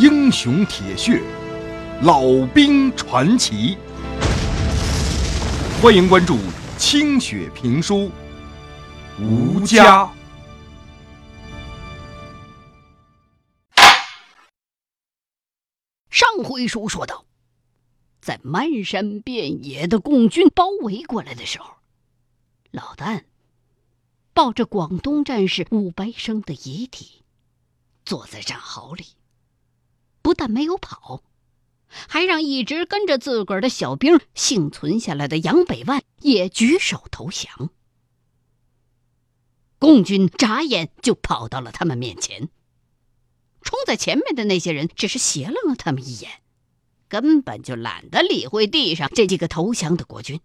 英雄铁血，老兵传奇。欢迎关注清雪评书《吴家》。上回书说到，在漫山遍野的共军包围过来的时候，老旦抱着广东战士伍白生的遗体，坐在战壕里，不但没有跑，还让一直跟着自个儿的小兵幸存下来的杨百万也举手投降。共军眨眼就跑到了他们面前。冲在前面的那些人只是斜愣了他们一眼，根本就懒得理会地上这几个投降的国军，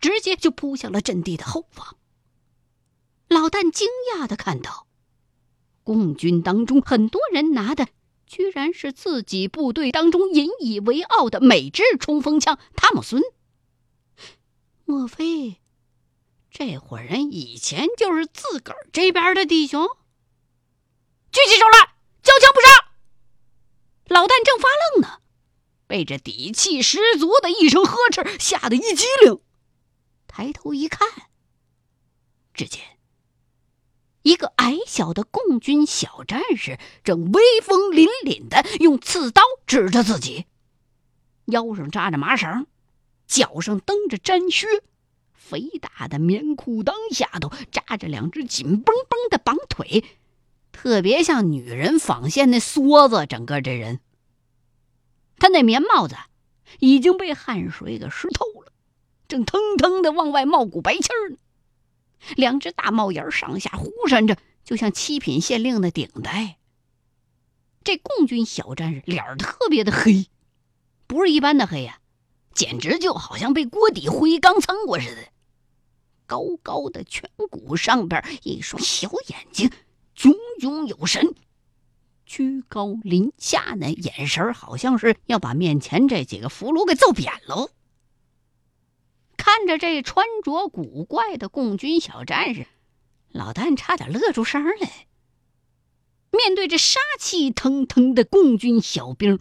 直接就扑向了阵地的后方。老旦惊讶的看到，共军当中很多人拿的居然是自己部队当中引以为傲的美制冲锋枪汤姆孙。莫非这伙人以前就是自个儿这边的弟兄？举起手来！交枪不杀！老旦正发愣呢，被这底气十足的一声呵斥吓得一激灵，抬头一看，只见一个矮小的共军小战士正威风凛凛的用刺刀指着自己，腰上扎着麻绳，脚上蹬着毡靴，肥大的棉裤裆下头扎着两只紧绷绷的绑腿。特别像女人纺线那梭子，整个这人，他那棉帽子已经被汗水给湿透了，正腾腾的往外冒股白气儿呢。两只大帽檐上下忽闪着，就像七品县令的顶戴。这共军小战士脸儿特别的黑，不是一般的黑呀，简直就好像被锅底灰缸蹭过似的。高高的颧骨上边一双小眼睛。炯炯有神，居高临下那眼神好像是要把面前这几个俘虏给揍扁喽。看着这穿着古怪的共军小战士，老旦差点乐出声来。面对这杀气腾腾的共军小兵，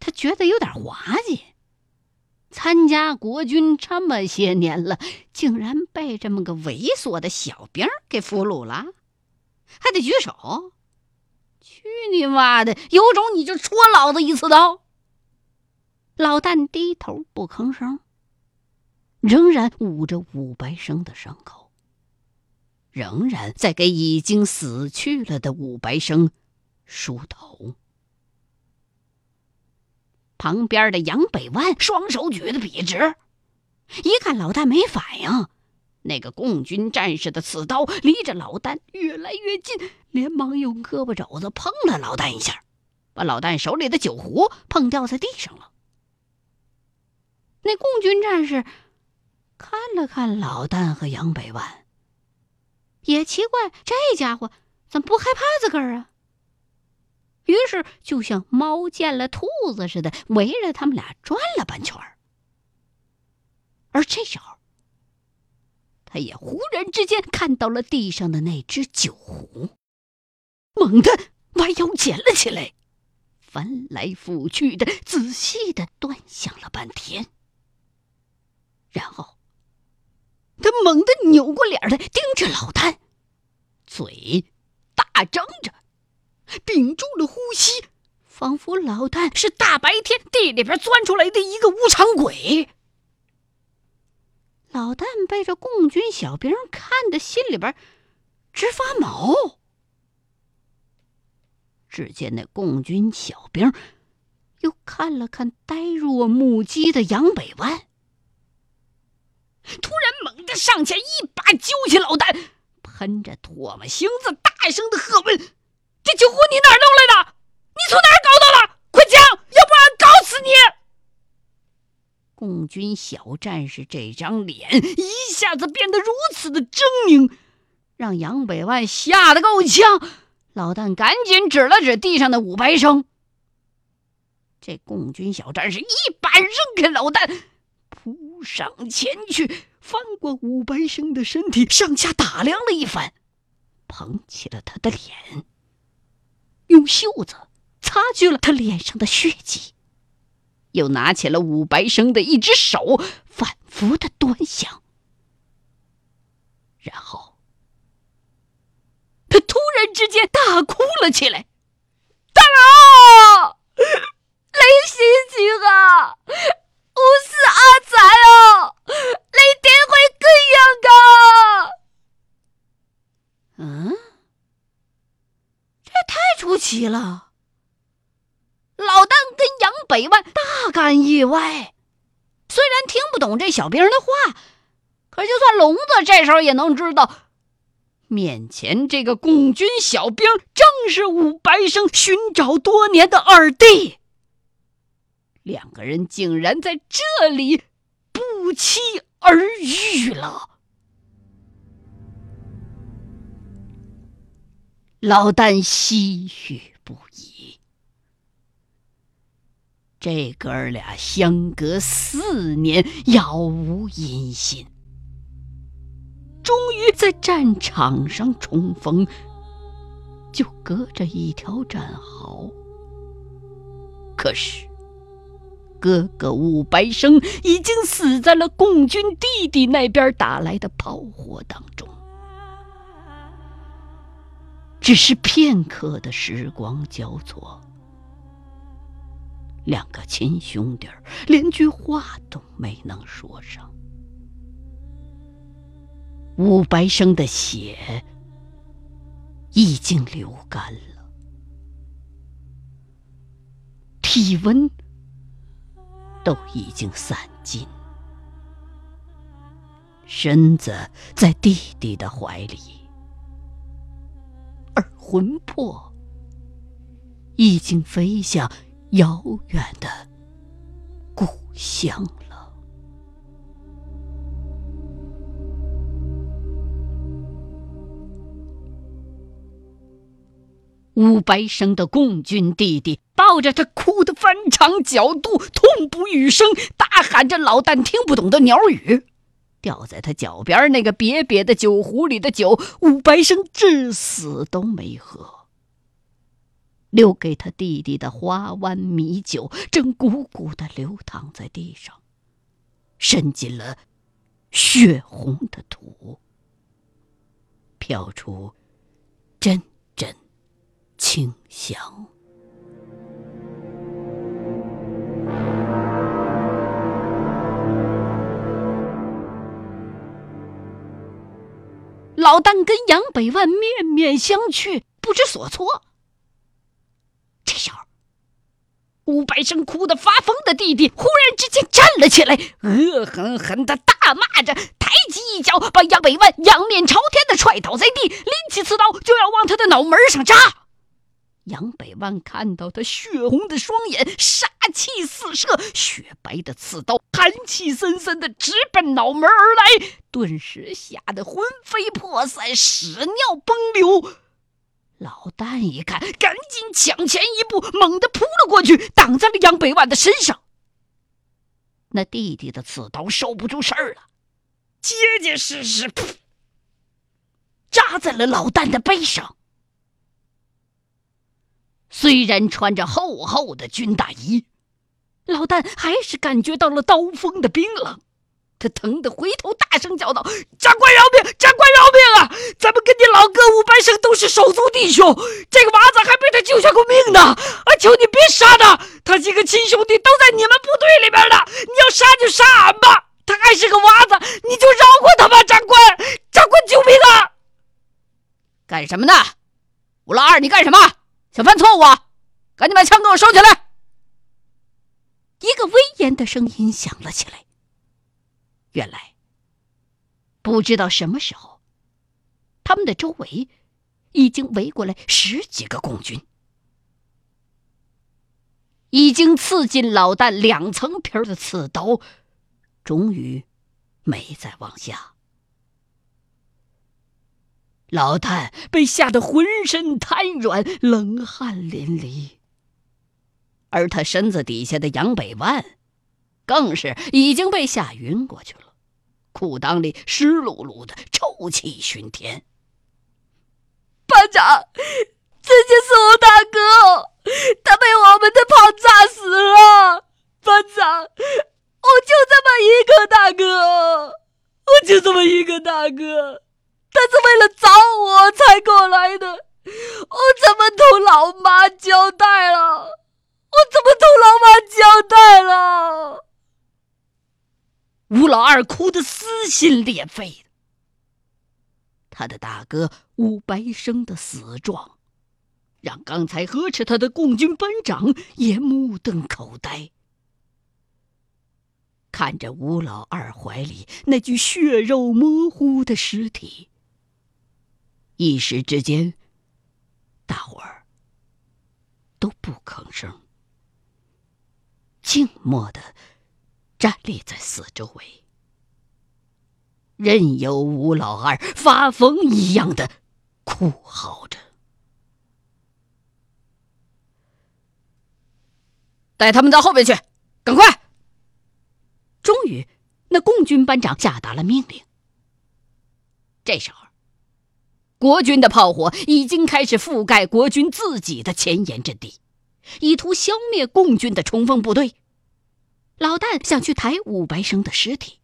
他觉得有点滑稽。参加国军这么些年了，竟然被这么个猥琐的小兵给俘虏了。还得举手！去你妈的！有种你就戳老子一次刀！老旦低头不吭声，仍然捂着武白生的伤口，仍然在给已经死去了的武白生梳头。旁边的杨百万双手举得笔直，一看老旦没反应。那个共军战士的刺刀离着老旦越来越近，连忙用胳膊肘子碰了老旦一下，把老旦手里的酒壶碰掉在地上了。那共军战士看了看老旦和杨百万，也奇怪这家伙怎么不害怕自个儿啊？于是就像猫见了兔子似的，围着他们俩转了半圈而这时候。他也忽然之间看到了地上的那只酒壶，猛地弯腰捡了起来，翻来覆去的仔细的端详了半天，然后他猛地扭过脸来，盯着老旦，嘴大张着，屏住了呼吸，仿佛老旦是大白天地里边钻出来的一个无常鬼。老旦被这共军小兵看的心里边直发毛。只见那共军小兵又看了看呆若木鸡的杨北湾，上前一把揪起老旦，喷着唾沫星子，大声的喝问：“这酒壶你哪儿弄来的？你从哪儿搞到的？快讲，要不然搞死你！”共军小战士这张脸一下子变得如此的狰狞，让杨百万吓得够呛。老旦赶紧指了指地上的武白生。这共军小战士一把扔开老旦，扑上前去，翻过武白生的身体，上下打量了一番，捧起了他的脸，用袖子擦去了他脸上的血迹，又拿起了武白生的一只手，反复的端详，然后他突然之间大哭了起来：“大佬，雷心情啊，我是阿才哦，你点会这样噶？”嗯，这太出奇了。老旦跟杨百万大感意外，虽然听不懂这小兵的话，可就算聋子这时候也能知道，面前这个共军小兵正是武白生寻找多年的二弟。两个人竟然在这里不期而遇了。老旦唏嘘不已。这哥俩相隔四年，杳无音信，终于在战场上重逢，就隔着一条战壕。可是，哥哥武白生已经死在了共军弟弟那边打来的炮火当中。只是片刻的时光交错，两个亲兄弟连句话都没能说上。武白生的血已经流干了，体温都已经散尽，身子在弟弟的怀里。魂魄已经飞向遥远的故乡了。武白生的共军弟弟抱着他，哭得翻肠绞肚，痛不欲生，大喊着老旦听不懂的鸟语。掉在他脚边那个瘪瘪的酒壶里的酒，武白生至死都没喝。留给他弟弟的花湾米酒，正鼓鼓的流淌在地上，渗进了血红的土，飘出阵阵清香。老旦跟杨百万面面相觑，不知所措。这时候，武白生哭得发疯的弟弟忽然之间站了起来，恶狠狠地大骂着，抬起一脚把杨百万仰面朝天的踹倒在地，拎起刺刀就要往他的脑门上扎。杨百万看到他血红的双眼，杀气四射，雪白的刺刀寒气森森的直奔脑门而来，顿时吓得魂飞魄散，屎尿崩流。老旦一看，赶紧抢前一步，猛地扑了过去，挡在了杨百万的身上。那弟弟的刺刀受不住事儿了，结结实实，噗，扎在了老旦的背上。虽然穿着厚厚的军大衣，老旦还是感觉到了刀锋的冰冷。他疼得回头大声叫道：“长官饶命！长官饶命啊！咱们跟你老哥武白生都是手足弟兄，这个娃子还被他救下过命呢！啊，求你别杀他！他几个亲兄弟都在你们部队里边呢！你要杀就杀俺吧！他还是个娃子，你就饶过他吧！长官，长官救命啊！干什么呢？吴老二，你干什么？想犯错误啊！赶紧把枪给我收起来！一个威严的声音响了起来。原来，不知道什么时候，他们的周围已经围过来十几个共军，已经刺进老旦两层皮的刺刀，终于没再往下。老旦被吓得浑身瘫软，冷汗淋漓。而他身子底下的杨北万，更是已经被吓晕过去了，裤裆里湿漉漉的，臭气熏天。班长，这就是我大哥，他被我们的炮炸死了。班长，我就这么一个大哥，我就这么一个大哥，他是为了。过来的。我怎么同老妈交代了？我怎么同老妈交代了？吴老二哭的撕心裂肺他的大哥吴白生的死状让刚才呵斥他的共军班长也目瞪口呆。看着吴老二怀里那具血肉模糊的尸体一时之间，大伙儿都不吭声，静默的站立在四周围，任由吴老二发疯一样的哭嚎着。带他们到后边去，赶快！终于，那共军班长下达了命令。这时候，国军的炮火已经开始覆盖国军自己的前沿阵地，以图消灭共军的冲锋部队。老旦想去抬武白生的尸体，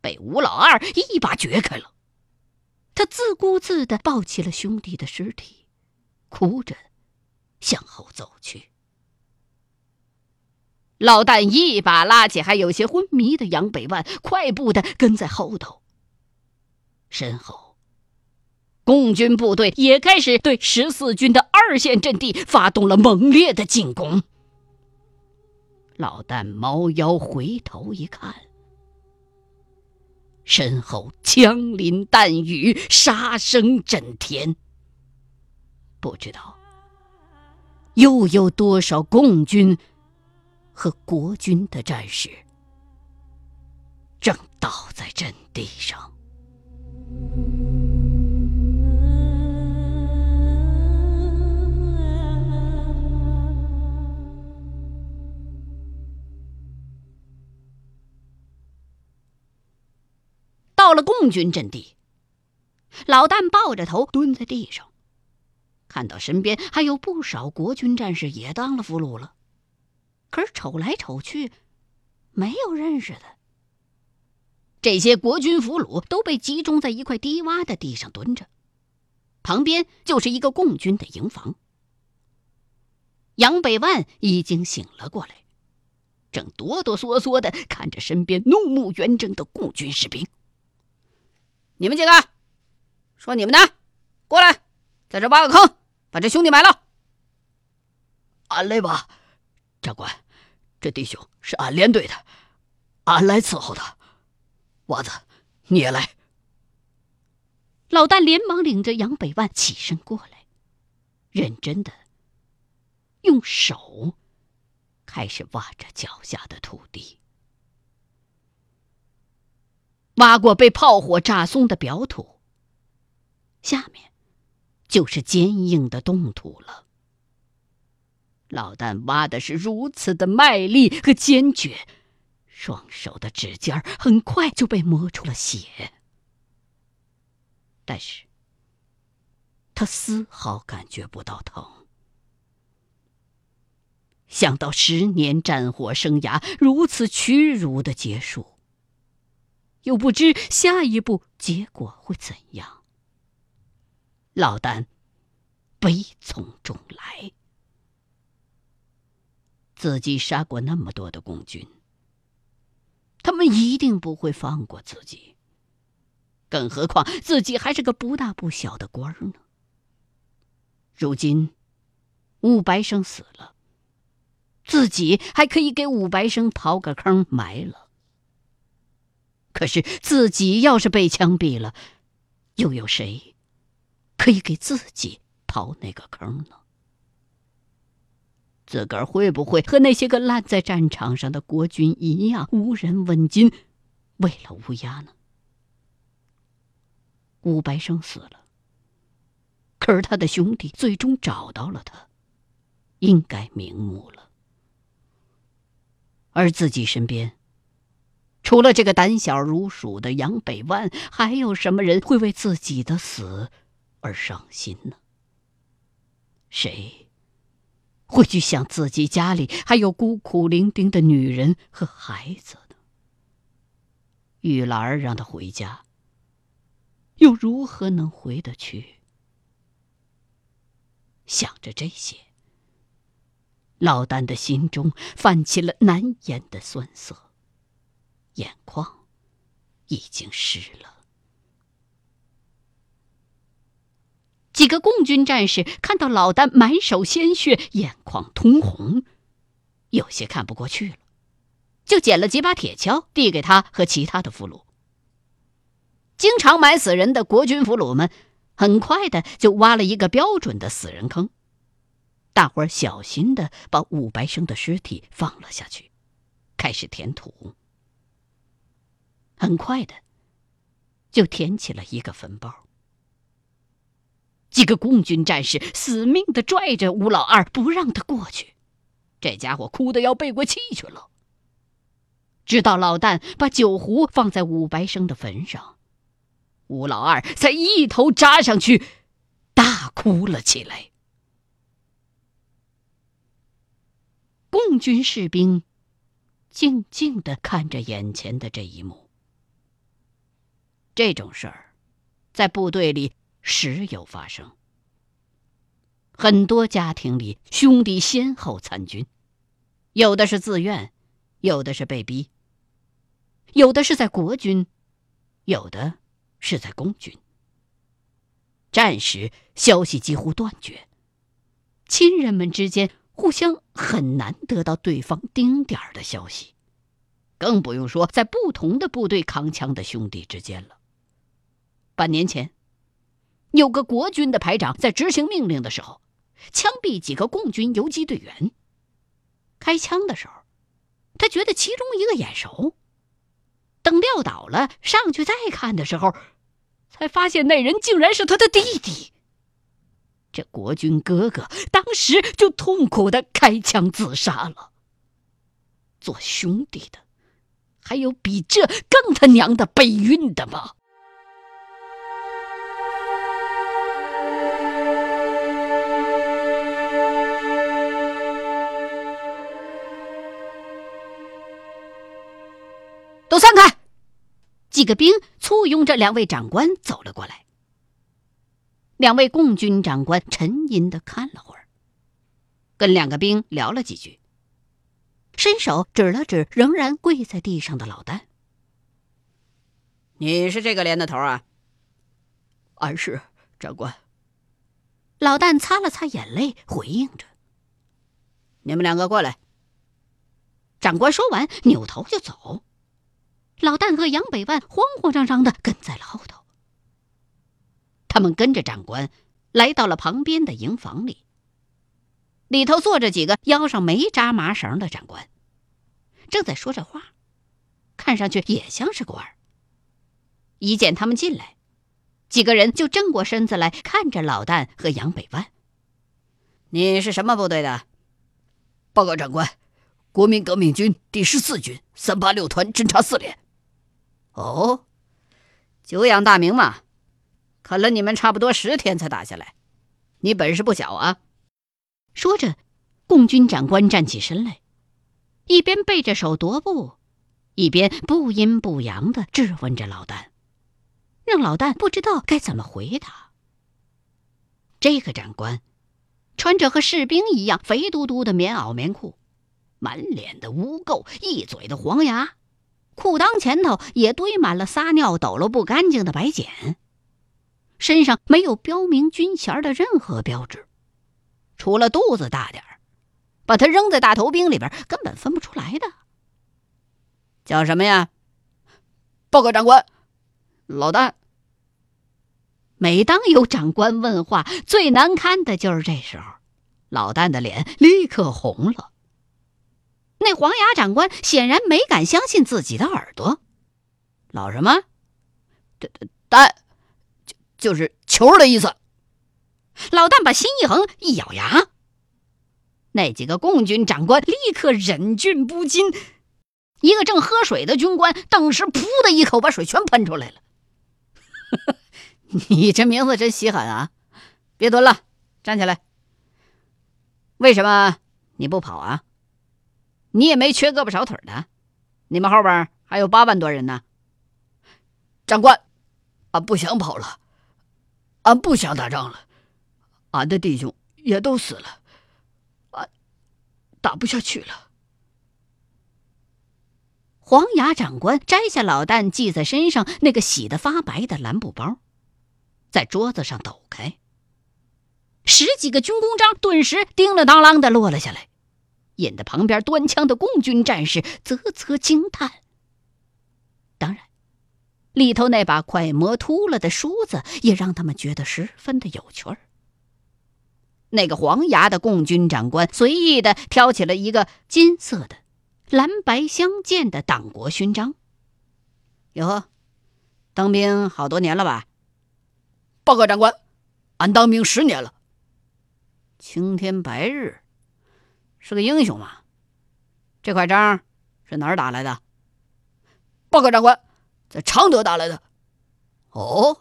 被吴老二一把撅开了。他自顾自地抱起了兄弟的尸体，哭着向后走去。老旦一把拉起还有些昏迷的杨北万，快步的跟在后头。身后，共军部队也开始对十四军的二线阵地发动了猛烈的进攻。老旦猫腰回头一看，身后枪林弹雨，杀声震天。不知道又有多少共军。和国军的战士正倒在阵地上。到了共军阵地，老旦抱着头蹲在地上，看到身边还有不少国军战士也当了俘虏了。可是瞅来瞅去，没有认识的。这些国军俘虏都被集中在一块低洼的地上蹲着，旁边就是一个共军的营房。杨北万已经醒了过来，正哆哆嗦嗦的看着身边怒目圆睁的共军士兵。你们几个，说你们的，过来，在这挖个坑，把这兄弟埋了。俺来吧，长官。这弟兄是俺连队的，俺来伺候他。娃子，你也来。老旦连忙领着杨百万起身过来，认真的用手开始挖着脚下的土地。挖过被炮火炸松的表土，下面就是坚硬的冻土了。老旦挖的是如此的卖力和坚决，双手的指尖很快就被磨出了血。但是，他丝毫感觉不到疼。想到十年战火生涯如此屈辱的结束，又不知下一步结果会怎样，老旦悲从中来。自己杀过那么多的共军，他们一定不会放过自己。更何况自己还是个不大不小的官儿呢。如今，武白生死了，自己还可以给武白生刨个坑埋了。可是自己要是被枪毙了，又有谁可以给自己刨那个坑呢？自个儿会不会和那些个烂在战场上的国军一样，无人问津，为了乌鸦呢？吴白生死了，可是他的兄弟最终找到了他，应该瞑目了。而自己身边，除了这个胆小如鼠的杨北万，还有什么人会为自己的死而伤心呢？谁？会去想自己家里还有孤苦伶仃的女人和孩子呢？玉兰让他回家，又如何能回得去？想着这些，老旦的心中泛起了难言的酸涩，眼眶已经湿了。几个共军战士看到老丹满手鲜血，眼眶通红，有些看不过去了，就捡了几把铁锹递给他和其他的俘虏。经常埋死人的国军俘虏们，很快的就挖了一个标准的死人坑。大伙儿小心的把武白生的尸体放了下去，开始填土。很快的，就填起了一个坟包。几个共军战士死命的拽着吴老二，不让他过去。这家伙哭得要背过气去了。直到老旦把酒壶放在武白生的坟上，吴老二才一头扎上去，大哭了起来。共军士兵静静的看着眼前的这一幕。这种事儿，在部队里时有发生。很多家庭里，兄弟先后参军，有的是自愿，有的是被逼，有的是在国军，有的是在公军。战时消息几乎断绝，亲人们之间。互相很难得到对方丁点儿的消息，更不用说在不同的部队扛枪的兄弟之间了。半年前，有个国军的排长在执行命令的时候，枪毙几个共军游击队员。开枪的时候，他觉得其中一个眼熟，等撂倒了上去再看的时候，才发现那人竟然是他的弟弟。这国军哥哥当时就痛苦的开枪自杀了。做兄弟的，还有比这更他娘的悲运的吗？都散开！几个兵簇拥着两位长官走了过来。两位共军长官沉吟的看了会儿，跟两个兵聊了几句，伸手指了指仍然跪在地上的老旦：“你是这个连的头啊？”“俺是长官。”老旦擦了擦眼泪，回应着：“你们两个过来。”长官说完，扭头就走。老旦和杨百万慌慌张张的跟在了后头。他们跟着长官来到了旁边的营房里，里头坐着几个腰上没扎麻绳的长官，正在说着话，看上去也像是官儿。一见他们进来，几个人就正过身子来看着老旦和杨百万。你是什么部队的？报告长官，国民革命军第十四军三八六团侦察四连。哦，久仰大名嘛。啃了你们差不多十天才打下来，你本事不小啊！说着，共军长官站起身来，一边背着手踱步，一边不阴不阳的质问着老旦，让老旦不知道该怎么回答。这个长官穿着和士兵一样肥嘟嘟的棉袄棉裤，满脸的污垢，一嘴的黄牙，裤裆前头也堆满了撒尿抖了不干净的白碱。身上没有标明军衔的任何标志，除了肚子大点儿，把他扔在大头兵里边根本分不出来的。叫什么呀？报告长官，老旦。每当有长官问话，最难堪的就是这时候，老旦的脸立刻红了。那黄牙长官显然没敢相信自己的耳朵。老什么？旦旦。就是球的意思。老旦把心一横，一咬牙，那几个共军长官立刻忍俊不禁。一个正喝水的军官，顿时噗的一口把水全喷出来了。你这名字真稀罕啊！别蹲了，站起来。为什么你不跑啊？你也没缺胳膊少腿的，你们后边还有八万多人呢。长官，俺不想跑了。俺不想打仗了，俺的弟兄也都死了，俺打不下去了。黄牙长官摘下老旦系在身上那个洗得发白的蓝布包，在桌子上抖开。十几个军功章顿时叮了当啷的落了下来，引得旁边端枪的共军战士啧啧惊叹。当然，里头那把快磨秃了的梳子也让他们觉得十分的有趣儿。那个黄牙的共军长官随意的挑起了一个金色的、蓝白相间的党国勋章。哟呵，当兵好多年了吧？报告长官，俺当兵十年了。青天白日，是个英雄嘛？这块章是哪儿打来的？报告长官，在常德打来的。哦，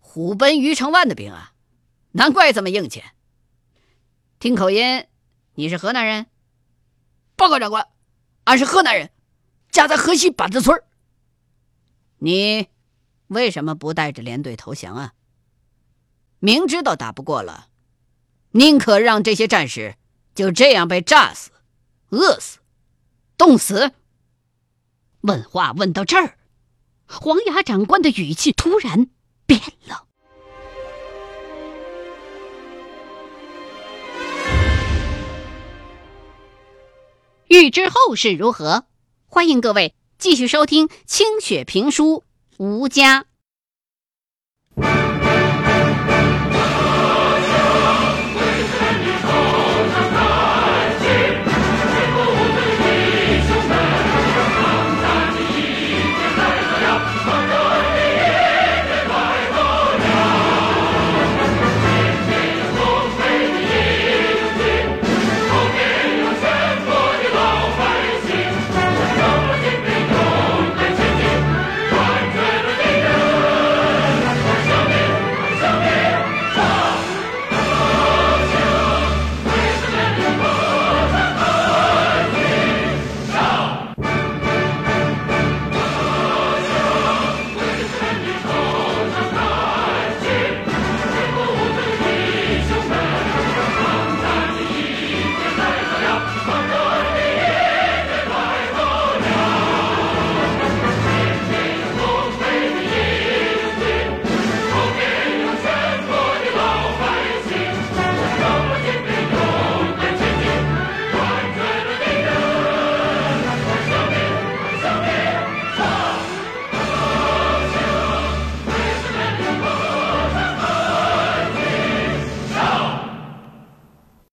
虎贲于承万的兵啊，难怪这么硬气。听口音，你是河南人？报告长官，俺是河南人，家在河西板子村。你为什么不带着连队投降啊？明知道打不过了，宁可让这些战士就这样被炸死、饿死、冻死？问话问到这儿，黄牙长官的语气突然变了。欲知后事如何，欢迎各位继续收听清雪评书《吴家》。